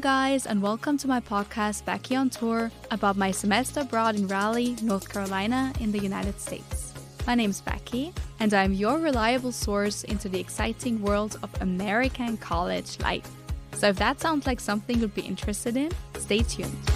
Guys, and welcome to my podcast, Beccy on Tour, about my semester abroad in Raleigh, North Carolina, in the United States. My name's Beccy, and I'm your reliable source into the exciting world of American college life. So, if that sounds like something you'd be interested in, stay tuned.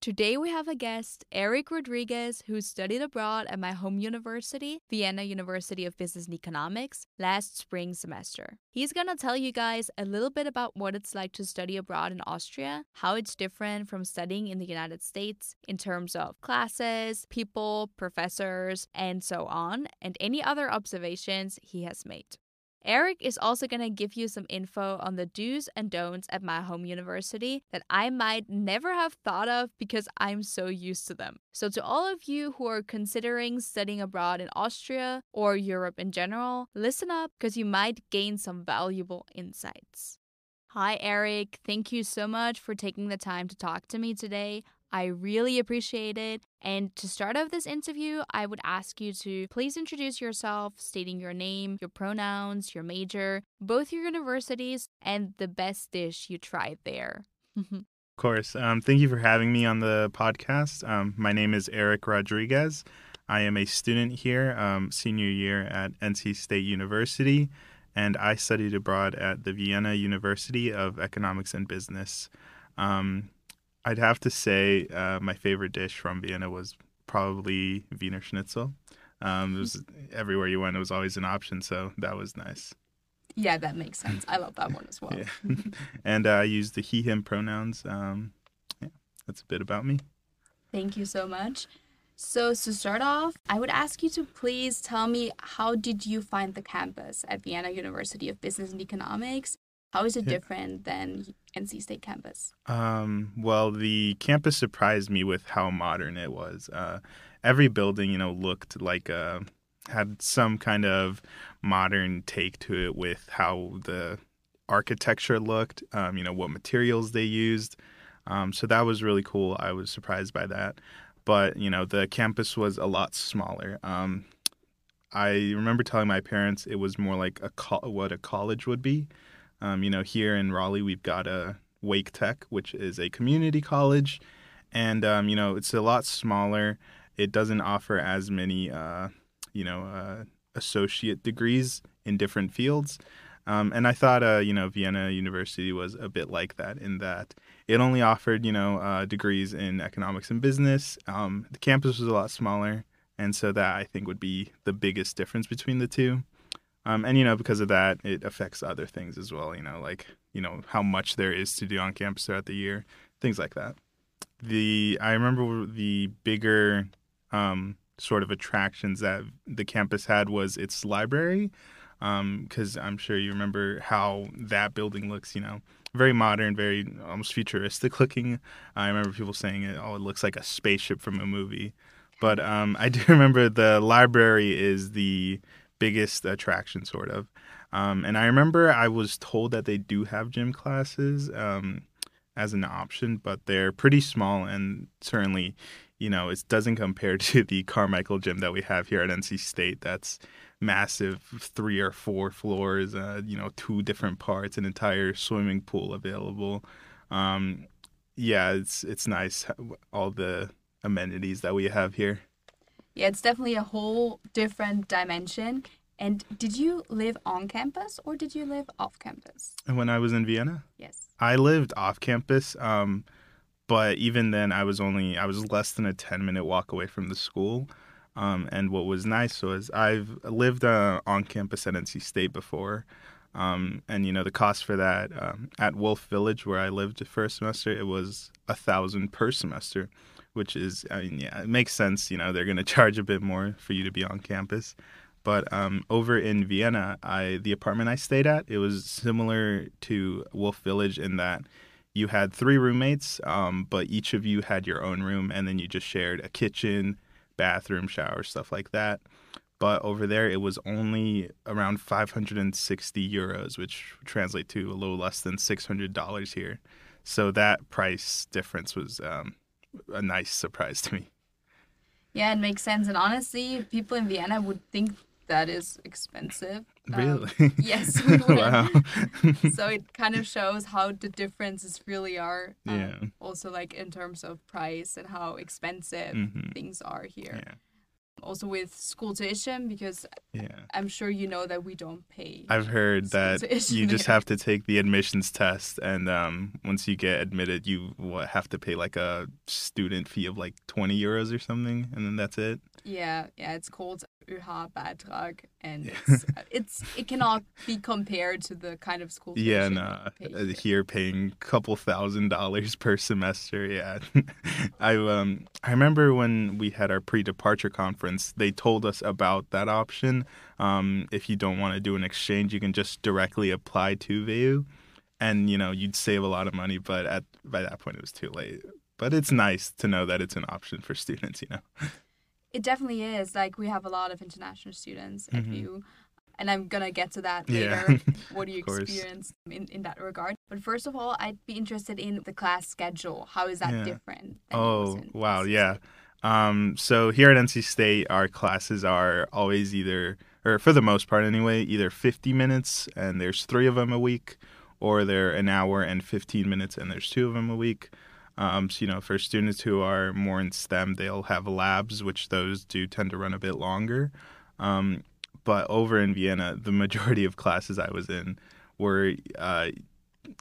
Today we have a guest, Erik Rodriguez, who studied abroad at my home university, Vienna University of Business and Economics, last spring semester. He's gonna tell you guys a little bit about what it's like to study abroad in Austria, how it's different from studying in the United States in terms of classes, people, professors, and so on, and any other observations he has made. Erik is also going to give you some info on the do's and don'ts at my home university that I might never have thought of because I'm so used to them. So, to all of you who are considering studying abroad in Austria or Europe in general, listen up because you might gain some valuable insights. Hi, Erik. Thank you so much for taking the time to talk to me today. I really appreciate it. And to start off this interview, I would ask you to please introduce yourself, stating your name, your pronouns, your major, both your universities, and the best dish you tried there. of course. Um, thank you for having me on the podcast. Um, my name is Erik Rodriguez. I am a student here, um, senior year at NC State University, and I studied abroad at the Vienna University of Economics and Business. Um, I'd have to say uh, my favorite dish from Vienna was probably Wiener Schnitzel. Um, it was everywhere you went; it was always an option, so that was nice. Yeah, that makes sense. I love that one as well. yeah. and uh, I use the he/him pronouns. Um, yeah, that's a bit about me. Thank you so much. So to start off, I would ask you to please tell me how did you find the campus at Vienna University of Business and Economics? How is it different than NC State campus? Um, well, the campus surprised me with how modern it was. Uh, every building, you know, looked like uh, had some kind of modern take to it with how the architecture looked. Um, you know, what materials they used. Um, so that was really cool. I was surprised by that. But you know, the campus was a lot smaller. Um, I remember telling my parents it was more like a co- what a college would be. Um, you know, here in Raleigh, we've got a Wake Tech, which is a community college, and um, you know, it's a lot smaller. It doesn't offer as many, uh, you know, uh, associate degrees in different fields. Um, and I thought, uh, you know, Vienna University was a bit like that in that it only offered, you know, uh, degrees in economics and business. Um, the campus was a lot smaller, and so that I think would be the biggest difference between the two. Um, and you know, because of that, it affects other things as well. You know, like you know how much there is to do on campus throughout the year, things like that. The I remember the bigger um, sort of attractions that the campus had was its library, because um, I'm sure you remember how that building looks. You know, very modern, very almost futuristic looking. I remember people saying it, oh, it looks like a spaceship from a movie. But um, I do remember the library is the biggest attraction, sort of. Um, and I remember I was told that they do have gym classes um, as an option, but they're pretty small and certainly, you know, it doesn't compare to the Carmichael gym that we have here at NC State. That's massive, three or four floors, uh, you know, two different parts, an entire swimming pool available. Um, yeah, it's it's nice all the amenities that we have here. Yeah, it's definitely a whole different dimension. And did you live on campus or did you live off campus? When I was in Vienna? Yes. I lived off campus. Um, but even then, I was only, I was less than a 10 minute walk away from the school. Um, and what was nice was I've lived uh, on campus at NC State before. Um, and you know the cost for that um, at Wolf Village, where I lived the first semester, it was a thousand per semester, which is, I mean, yeah, it makes sense. You know, they're going to charge a bit more for you to be on campus. But um, over in Vienna, I the apartment I stayed at it was similar to Wolf Village in that you had three roommates, um, but each of you had your own room, and then you just shared a kitchen, bathroom, shower, stuff like that. But over there, it was only around 560 euros, which translate to a little less than $600 here. So that price difference was um, a nice surprise to me. Yeah, it makes sense. And honestly, people in Vienna would think that is expensive. Really? Um, yes, we would. wow. so it kind of shows how the differences really are. um, Yeah. Also, like in terms of price and how expensive Mhm. things are here. yeah. Also with school tuition, because Yeah. I'm sure you know that we don't pay. I've heard that you just have to take the admissions test, and um, once you get admitted, you have to pay like a student fee of like 20 euros or something, and then that's it. Yeah, yeah, it's called ÖH Beitrag, and Yeah. it's, it's it cannot be compared to the kind of school. Yeah, no. pay uh, here. Here, paying a couple thousand dollars per semester. Yeah, I um I remember when we had our pre-departure conference, they told us about that option. Um, if you don't want to do an exchange, you can just directly apply to WU, and you know you'd save a lot of money. But at by that point, it was too late. But it's nice to know that it's an option for students. You know. It definitely is. Like we have a lot of international students at Mhm. WU, and I'm gonna get to that Yeah. later. what do you experience in, in that regard? But first of all, I'd be interested in the class schedule. How is that Yeah. different? than it was Oh, wow, yeah. Um, so here at NC State, our classes are always either, or for the most part anyway, either 50 minutes and there's three of them a week, or they're an hour and 15 minutes and there's two of them a week. Um, so, you know, for students who are more in STEM, they'll have labs, which those do tend to run a bit longer. Um, but over in Vienna, the majority of classes I was in were, uh,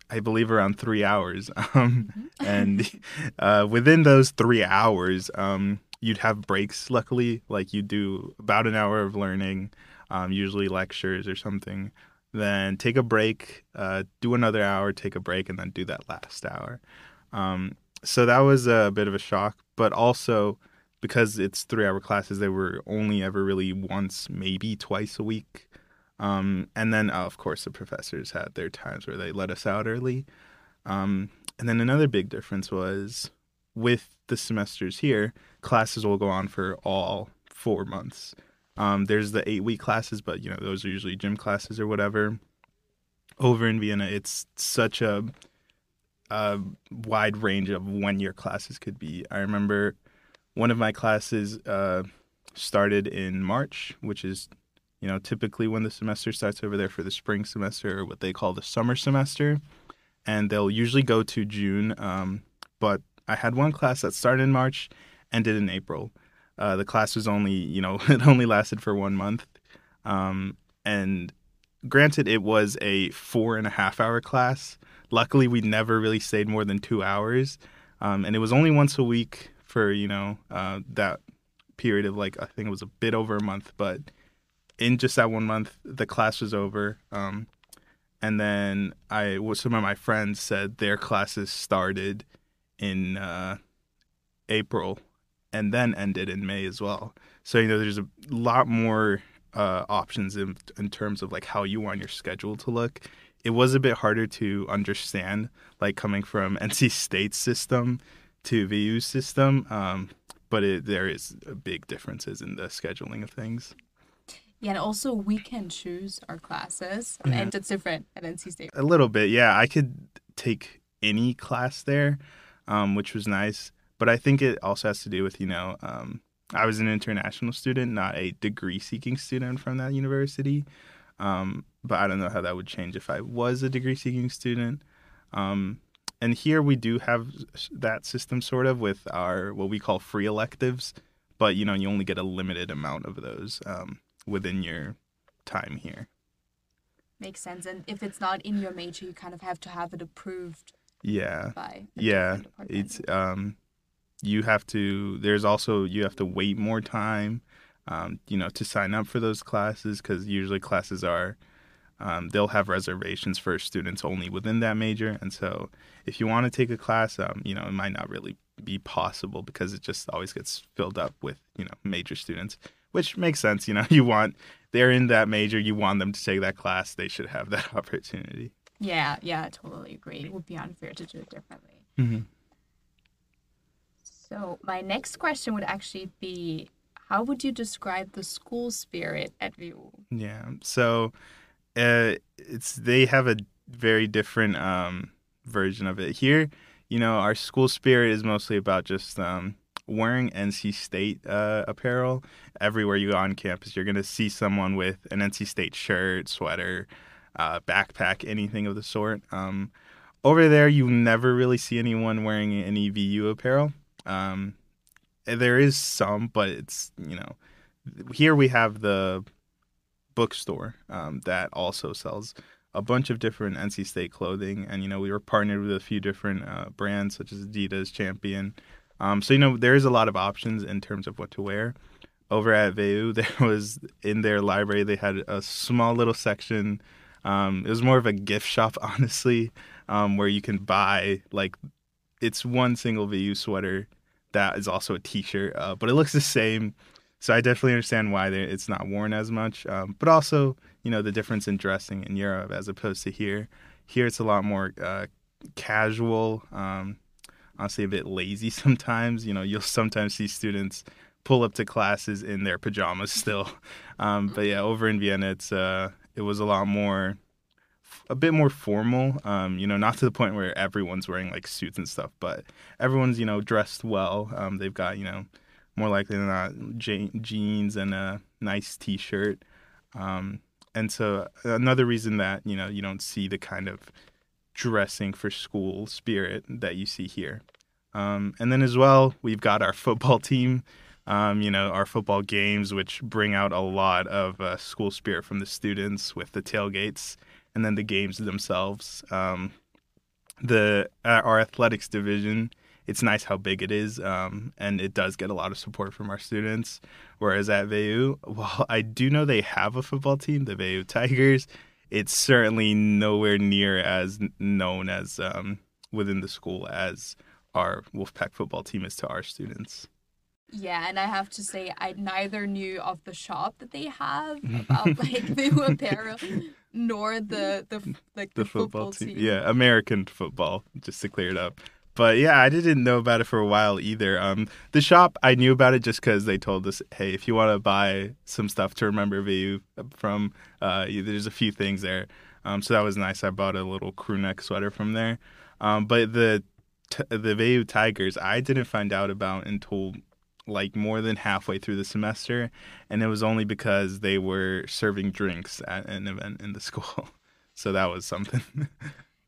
I believe, around three hours. Um, and uh, within those three hours, um, you'd have breaks. Luckily, like you do about an hour of learning, um, usually lectures or something. Then take a break, uh, do another hour, take a break, and then do that last hour. Um, so that was a bit of a shock, but also because it's three-hour classes, they were only ever really once, maybe twice a week. Um, and then, uh, of course, the professors had their times where they let us out early. Um, and then another big difference was with the semesters here, classes will go on for all four months. Um, there's the eight week classes, but you know those are usually gym classes or whatever. Over in Vienna, it's such a, a wide range of when your classes could be. I remember one of my classes uh, started in March, which is you know typically when the semester starts over there for the spring semester or what they call the summer semester and they'll usually go to June. Um, but I had one class that started in March, ended in April. Uh, the class was only, you know, it only lasted for one month. Um, and granted, it was a four and a half hour class. Luckily, we never really stayed more than two hours. Um, and it was only once a week for, you know, uh, that period of like, I think it was a bit over a month. But in just that one month, the class was over. Um, and then I, some of my friends said their classes started in uh, April and then ended in May as well. So you know, there's a lot more uh, options in in terms of like how you want your schedule to look. It was a bit harder to understand, like coming from NC State's system to WU's system, um, but it, there is big differences in the scheduling of things. Yeah, and also we can choose our classes, Yeah. and it's different at NC State. A little bit, yeah. I could take any class there, um, which was nice. But I think it also has to do with, you know, um, I was an international student, not a degree seeking student from that university. Um, but I don't know how that would change if I was a degree seeking student. Um, and here we do have that system sort of with our what we call free electives, but you know, you only get a limited amount of those um, within your time here. Makes sense. And if it's not in your major, you kind of have to have it approved Yeah. by. yeah department. it's um you have to there's also you have to wait more time um you know to sign up for those classes because usually classes are um, they'll have reservations for students only within that major and so if you want to take a class um you know it might not really be possible because it just always gets filled up with you know major students which makes sense. You know, you want they're in that major, you want them to take that class, they should have that opportunity. Yeah, yeah, I totally agree. It would be unfair to do it differently. Mm-hmm. So, my next question would actually be how would you describe the school spirit at WU? Yeah. So, uh, it's they have a very different um, version of it here. You know, our school spirit is mostly about just um, wearing NC State uh, apparel. Everywhere you go on campus, you're gonna see someone with an NC State shirt, sweater, uh, backpack, anything of the sort. Um, over there, you never really see anyone wearing any WU apparel. Um, there is some, but it's you know, here we have the bookstore um, that also sells a bunch of different NC State clothing, and you know we were partnered with a few different uh, brands such as Adidas, Champion. Um, so you know there is a lot of options in terms of what to wear. Over at WU, there was in their library they had a small little section. Um, it was more of a gift shop, honestly, um, where you can buy like it's one single WU sweater that is also a T-shirt, uh, but it looks the same. So I definitely understand why it's not worn as much. Um, but also, you know, the difference in dressing in Europe as opposed to here. Here it's a lot more uh, casual. Um, honestly, a bit lazy sometimes. You know, you'll sometimes see students pull up to classes in their pajamas still. Um, but yeah, over in Vienna, it's uh, it was a lot more a bit more formal. Um, you know, not to the point where everyone's wearing like suits and stuff, but everyone's you know dressed well. Um, they've got you know more likely than not je- jeans and a nice t-shirt. Um, and so another reason that you know you don't see the kind of dressing for school spirit that you see here. Um, and then as well, we've got our football team. Um, you know, our football games, which bring out a lot of uh, school spirit from the students with the tailgates and then the games themselves. Um, the uh, our athletics division, it's nice how big it is, um, and it does get a lot of support from our students. Whereas at WU, well, I do know they have a football team, the WU Tigers. It's certainly nowhere near as known as um, within the school as our Wolfpack football team is to our students. Yeah, and I have to say, I neither knew of the shop that they have about like WU apparel, nor the the like the, the football, football team. team. Yeah, American football, just to clear it up. But yeah, I didn't know about it for a while either. Um, the shop I knew about it just because they told us, hey, if you want to buy some stuff to remember WU from, uh, there's a few things there. Um, so that was nice. I bought a little crew neck sweater from there. Um, but the t- the WU Tigers, I didn't find out about until like more than halfway through the semester, and it was only because they were serving drinks at an event in the school. So that was something.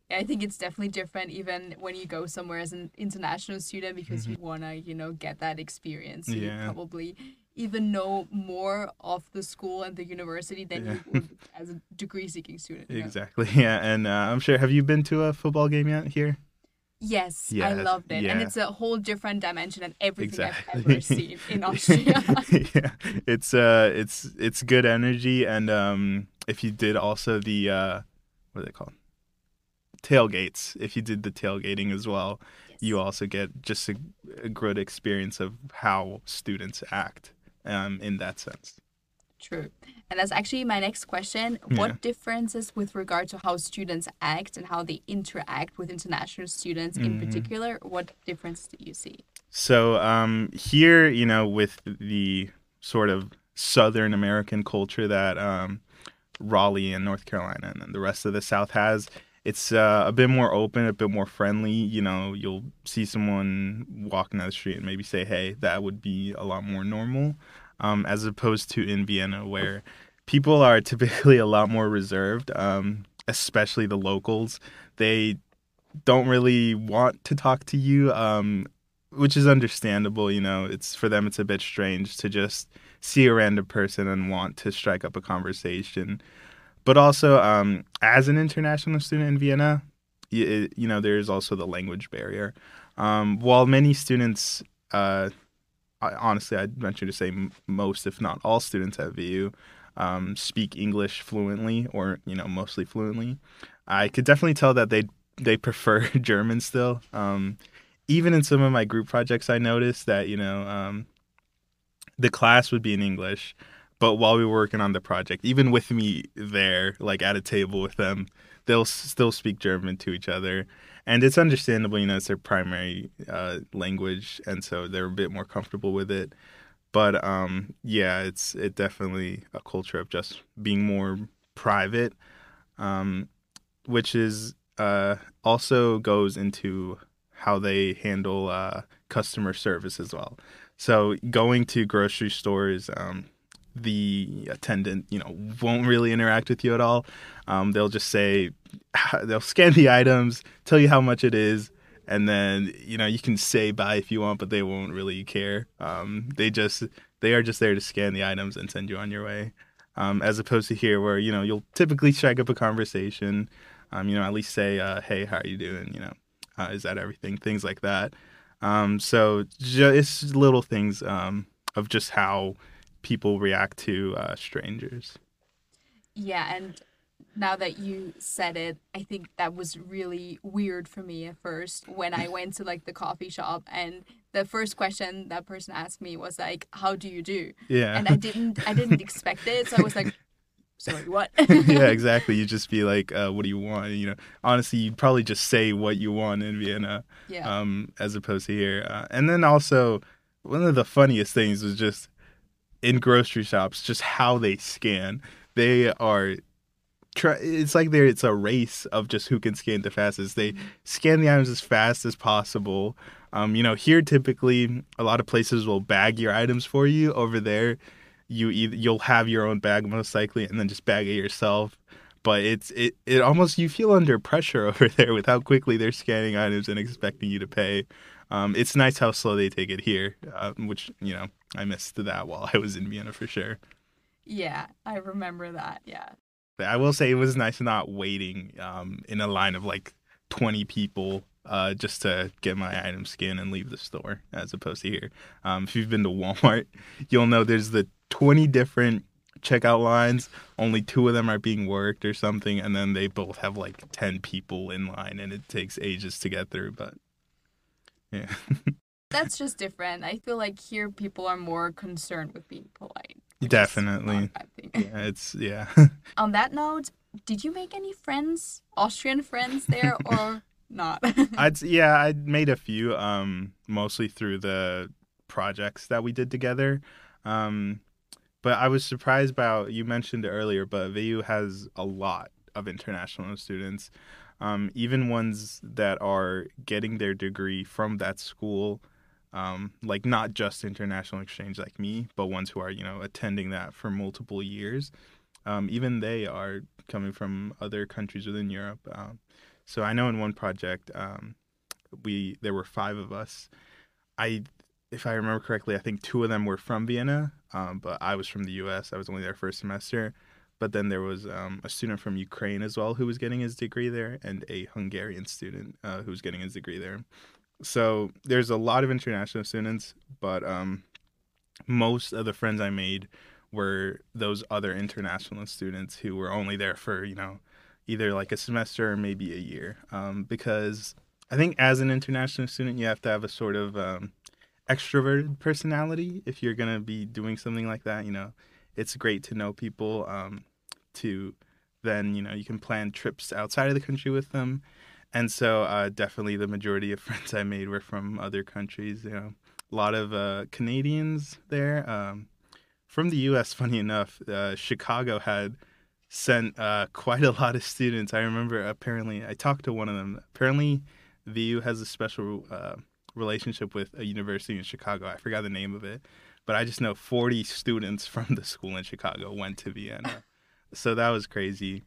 I think it's definitely different even when you go somewhere as an international student because mm-hmm. you wanna, you know, get that experience. So yeah. You probably even know more of the school and the university than yeah. you would as a degree seeking student. Exactly. Know? Yeah, and uh, I'm sure. Have you been to a football game yet here? Yes, I loved it, yeah. and it's a whole different dimension than everything exactly. I've ever seen in Austria. yeah, it's uh, it's it's good energy, and um, if you did also the uh, what are they called? Tailgates. If you did the tailgating as well, yes. you also get just a, a, good experience of how students act um, in that sense. True. And that's actually my next question. What yeah. differences with regard to how students act and how they interact with international students in mm-hmm. particular? What difference do you see? So, um, here, you know, with the sort of Southern American culture that um, Raleigh and North Carolina and the rest of the South has, it's uh, a bit more open, a bit more friendly. You know, you'll see someone walking down the street and maybe say, hey, that would be a lot more normal um, as opposed to in Vienna, where people are typically a lot more reserved, um, especially the locals. They don't really want to talk to you, um, which is understandable. You know, it's for them, it's a bit strange to just see a random person and want to strike up a conversation. But also, um, as an international student in Vienna, you, you know, there's also the language barrier. Um, while many students uh, I, honestly, I'd venture to say most, if not all, students at WU um, speak English fluently, or you know, mostly fluently. I could definitely tell that they they prefer German still. Um, even in some of my group projects, I noticed that you know um, the class would be in English, but while we were working on the project, even with me there, like at a table with them, they'll still speak German to each other, and it's understandable. You know, it's their primary uh, language, and so they're a bit more comfortable with it. But um, yeah, it's it definitely a culture of just being more private, um, which is uh, also goes into how they handle uh, customer service as well. So going to grocery stores, um, the attendant, you know, won't really interact with you at all. Um, they'll just say, they'll scan the items, tell you how much it is, and then you know you can say bye if you want, but they won't really care. Um, they just they are just there to scan the items and send you on your way. Um, as opposed to here, where you know you'll typically strike up a conversation. Um, you know, at least say, uh, "Hey, how are you doing?" You know, uh, is that everything? Things like that. Um, so it's little things um, of just how people react to uh, strangers. Yeah, and now that you said it, I think that was really weird for me at first when I went to like the coffee shop and the first question that person asked me was like, "How do you do?" Yeah. And I didn't I didn't expect it, so I was like, "Sorry, what?" yeah, exactly. You'd just be like, uh, "What do you want?" You know, honestly, you'd probably just say what you want in Vienna, yeah. um, as opposed to here. Uh, and then also, one of the funniest things was just in grocery shops, just how they scan. They are try it's like there it's a race of just who can scan the fastest. They scan the items as fast as possible. Um, you know here typically a lot of places will bag your items for you. Over there you either you'll have your own bag most likely and then just bag it yourself. But it's it, it almost you feel under pressure over there with how quickly they're scanning items and expecting you to pay. Um, it's nice how slow they take it here uh, which you know i missed that while i was in vienna for sure yeah i remember that yeah I will say it was nice not waiting um, in a line of like 20 people uh, just to get my item scanned and leave the store, as opposed to here. Um, if you've been to Walmart, you'll know there's the 20 different checkout lines. Only two of them are being worked or something, and then they both have like 10 people in line, and it takes ages to get through. But yeah. That's just different. I feel like here people are more concerned with being polite. Definitely. yeah, it's yeah. On that note, did you make any friends, Austrian friends there, or not? I'd yeah, I made a few, um, mostly through the projects that we did together. Um, but I was surprised about you mentioned it earlier, but WU has a lot of international students, um, even ones that are getting their degree from that school um, like not just international exchange like me, but ones who are you know attending that for multiple years. Um, even they are coming from other countries within Europe. Um, so I know in one project, um, we there were five of us. I, if I remember correctly, I think two of them were from Vienna, um, but I was from the U.S. I was only there first semester. But then there was um, a student from Ukraine as well who was getting his degree there, and a Hungarian student uh, who was getting his degree there so there's a lot of international students, but um, most of the friends I made were those other international students who were only there for you know either like a semester or maybe a year. Um, because I think as an international student, you have to have a sort of um, extroverted personality if you're gonna be doing something like that. You know, it's great to know people. Um, to then you know you can plan trips outside of the country with them and so uh, definitely the majority of friends I made were from other countries. You know, a lot of uh, Canadians there. Um, from the U.S., funny enough, uh, Chicago had sent uh, quite a lot of students. I remember apparently I talked to one of them. Apparently, WU has a special uh, relationship with a university in Chicago. I forgot the name of it, but I just know 40 students from the school in Chicago went to Vienna. so that was crazy.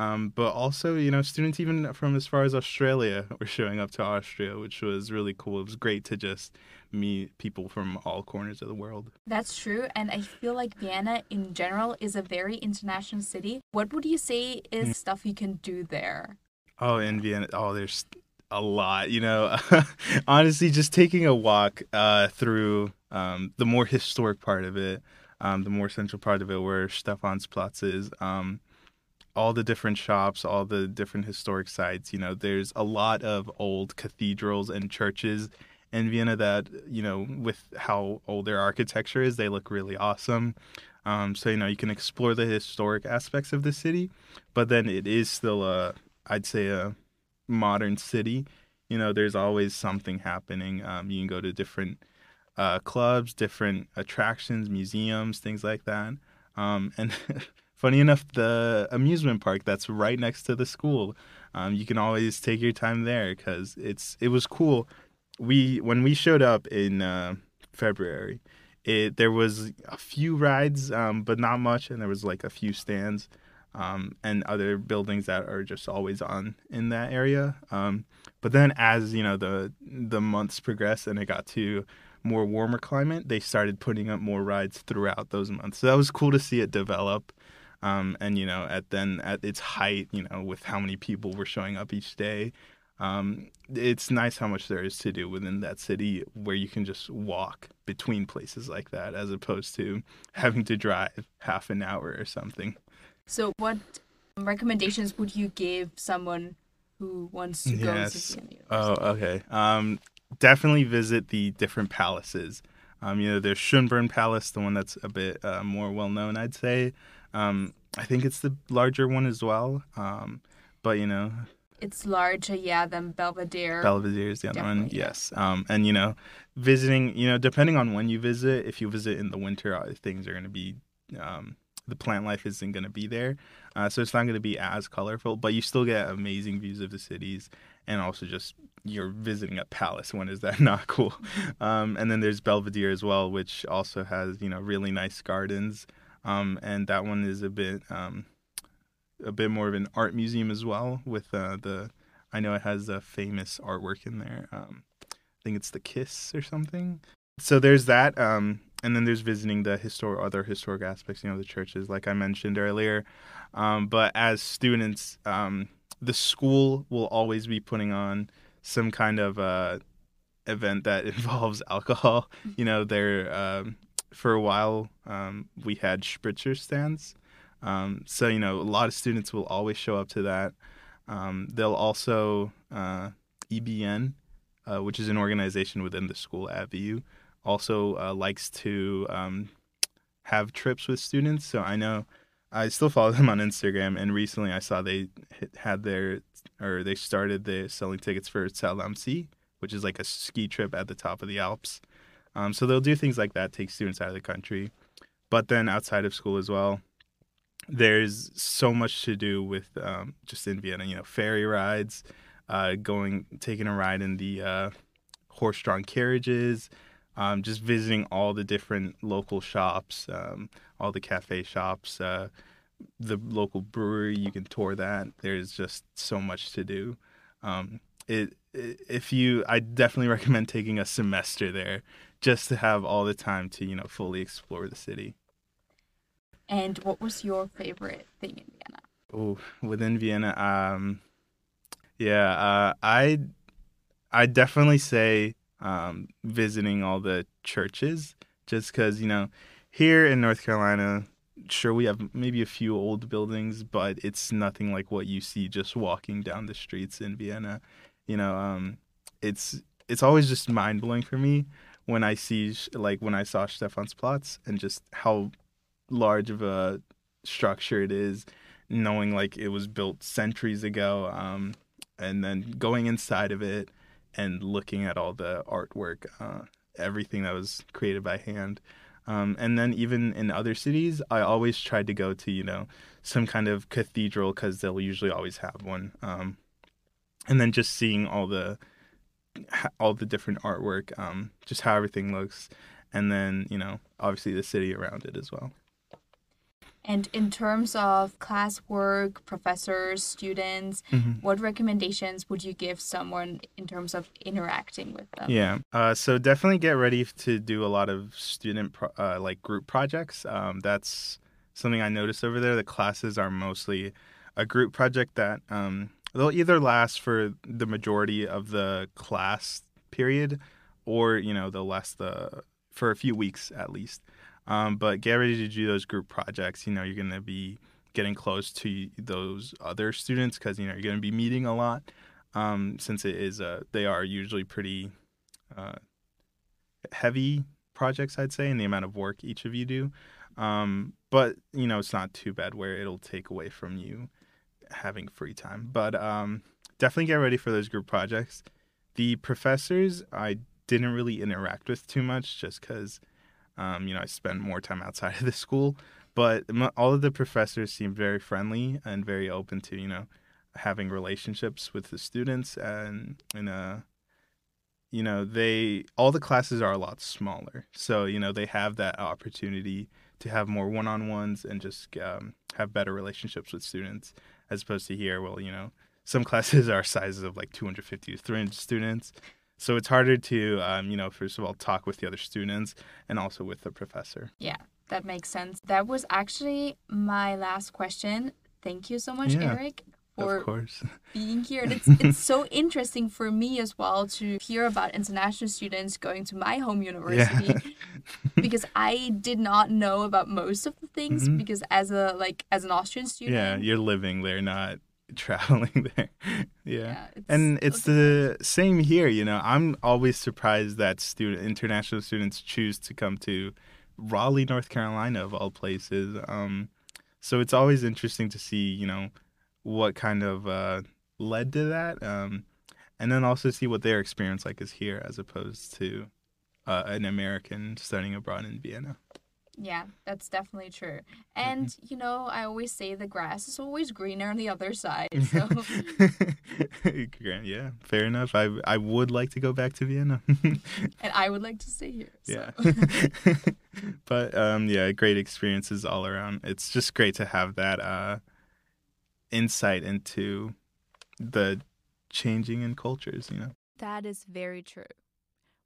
Um, but also, you know, students even from as far as Australia were showing up to Austria, which was really cool. It was great to just meet people from all corners of the world. That's true. And I feel like Vienna in general is a very international city. What would you say is mm. stuff you can do there? Oh, in Vienna, oh, there's a lot. You know, honestly, just taking a walk uh, through um, the more historic part of it, um, the more central part of it, where Stephansplatz is. Um, all the different shops, all the different historic sites. You know, there's a lot of old cathedrals and churches in Vienna that you know with how old their architecture is, they look really awesome. Um, so you know you can explore the historic aspects of the city, but then it is still a I'd say a modern city. You know, there's always something happening. Um, you can go to different uh, clubs, different attractions, museums, things like that. Um, and funny enough, the amusement park that's right next to the school, um, you can always take your time there because it's it was cool. We when we showed up in uh, February, it there was a few rides, um, but not much, and there was like a few stands. Um, and other buildings that are just always on in that area. Um, but then, as you know, the the months progressed and it got to more warmer climate, they started putting up more rides throughout those months. So that was cool to see it develop. Um, and you know, at then at its height, you know, with how many people were showing up each day, um, it's nice how much there is to do within that city where you can just walk between places like that, as opposed to having to drive half an hour or something. So, what recommendations would you give someone who wants to go yes. to Vienna? Oh, okay. Um, definitely visit the different palaces. Um, you know, there's Schönbrunn Palace, the one that's a bit uh, more well known, I'd say. Um, I think it's the larger one as well. Um, but you know, it's larger, yeah, than Belvedere. Belvedere is the other Definitely, one, yes. Um, and you know, visiting, you know, depending on when you visit, if you visit in the winter, uh, things are going to be, um, the plant life isn't going to be there, uh, so it's not going to be as colorful. But you still get amazing views of the cities, and also just you're visiting a palace. When is that not cool? Um, and then there's Belvedere as well, which also has you know really nice gardens. Um, and that one is a bit um, a bit more of an art museum as well. With uh, the I know it has a famous artwork in there. Um, I think it's the Kiss or something. So there's that. Um, and then there's visiting the historic other historic aspects, you know, the churches, like I mentioned earlier. Um, but as students, the school will always be putting on some kind of uh, event that involves alcohol. You know, um, for a while um, we had spritzer stands. Um, so you know, a lot of students will always show up to that. Um, they'll also uh, EBN, uh, which is an organization within the school at WU, also uh, likes to um, have trips with students. So I know I still follow them on Instagram, and recently I saw they had their or they started the selling tickets for am which is like a ski trip at the top of the Alps. Um, so they'll do things like that, take students out of the country, but then outside of school as well. There's so much to do with um, just in Vienna, you know, ferry rides, uh, going, taking a ride in the uh, horse-drawn carriages, um, just visiting all the different local shops, um, all the cafe shops, uh, the local brewery. You can tour that. There's just so much to do. Um, it, if you, I definitely recommend taking a semester there just to have all the time to you know fully explore the city. And what was your favorite thing in Vienna? Oh, within Vienna, um, yeah, uh, I I definitely say um, visiting all the churches, just because you know here in North Carolina, sure we have maybe a few old buildings, but it's nothing like what you see just walking down the streets in Vienna. You know, um, it's it's always just mind blowing for me when I see like when I saw Stephansplatz and just how large of a structure it is, knowing like it was built centuries ago, um, and then going inside of it and looking at all the artwork, uh, everything that was created by hand. Um, and then even in other cities, I always tried to go to you know some kind of cathedral because they'll usually always have one. Um, and then just seeing all the all the different artwork, um, just how everything looks, and then you know obviously the city around it as well. And in terms of classwork, professors, students, mm-hmm. what recommendations would you give someone in terms of interacting with them? Yeah, uh, so definitely get ready to do a lot of student pro- uh, like group projects. Um, that's something I noticed over there. The classes are mostly a group project that um, they'll either last for the majority of the class period, or you know they'll last the for a few weeks at least. Um, but get ready to do those group projects. You know, you're going to be getting close to those other students because you know you're going to be meeting a lot. Um, since it is a, they are usually pretty uh, heavy projects, I'd say, in the amount of work each of you do. Um, but you know, it's not too bad where it'll take away from you having free time. But um, definitely get ready for those group projects. The professors, I didn't really interact with too much, just because um, you know I spend more time outside of the school. But all of the professors seem very friendly and very open to you know having relationships with the students and in a you know they all the classes are a lot smaller so you know they have that opportunity to have more one-on-ones and just um, have better relationships with students as opposed to here well you know some classes are sizes of like 250 to 300 students. So it's harder to um, you know first of all talk with the other students and also with the professor. Yeah that makes sense. That was actually my last question. Thank you so much yeah. erik for of course. being here. And it's, it's so interesting for me as well to hear about international students going to my home university yeah. because I did not know about most of the things mm-hmm. because as a like as an Austrian student. Yeah, you're living there, not traveling there. yeah. yeah it's, and it's the same here, you know. I'm always surprised that student international students choose to come to Raleigh, North Carolina of all places. Um so it's always interesting to see, you know, what kind of uh, led to that, um, and then also see what their experience like is here as opposed to uh, an American studying abroad in Vienna. Yeah, that's definitely true. And mm-hmm. you know, I always say the grass is always greener on the other side. So yeah, fair enough. I I would like to go back to Vienna. and I would like to stay here. So. Yeah. but um yeah, great experiences all around. It's just great to have that uh insight into the changing in cultures, you know. That is very true.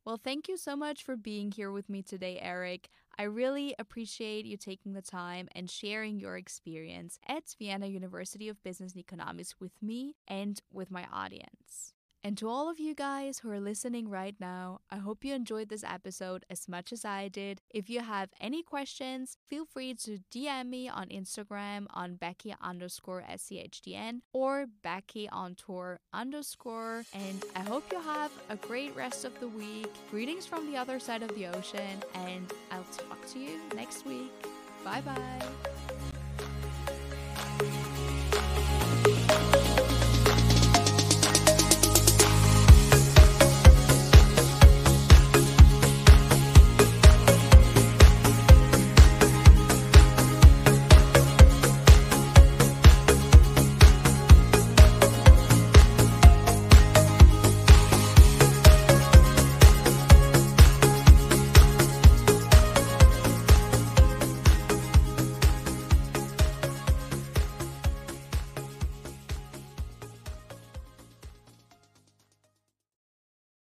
Well, thank you so much for being here with me today, Erik. I really appreciate you taking the time and sharing your experience at Vienna University of Business and Economics with me and with my audience. And to all of you guys who are listening right now, I hope you enjoyed this episode as much as I did. If you have any questions, feel free to DM me on Instagram on Beccy underscore SCHDN or Beccy on tour underscore. And I hope you have a great rest of the week. Greetings from the other side of the ocean, and I'll talk to you next week. Bye bye.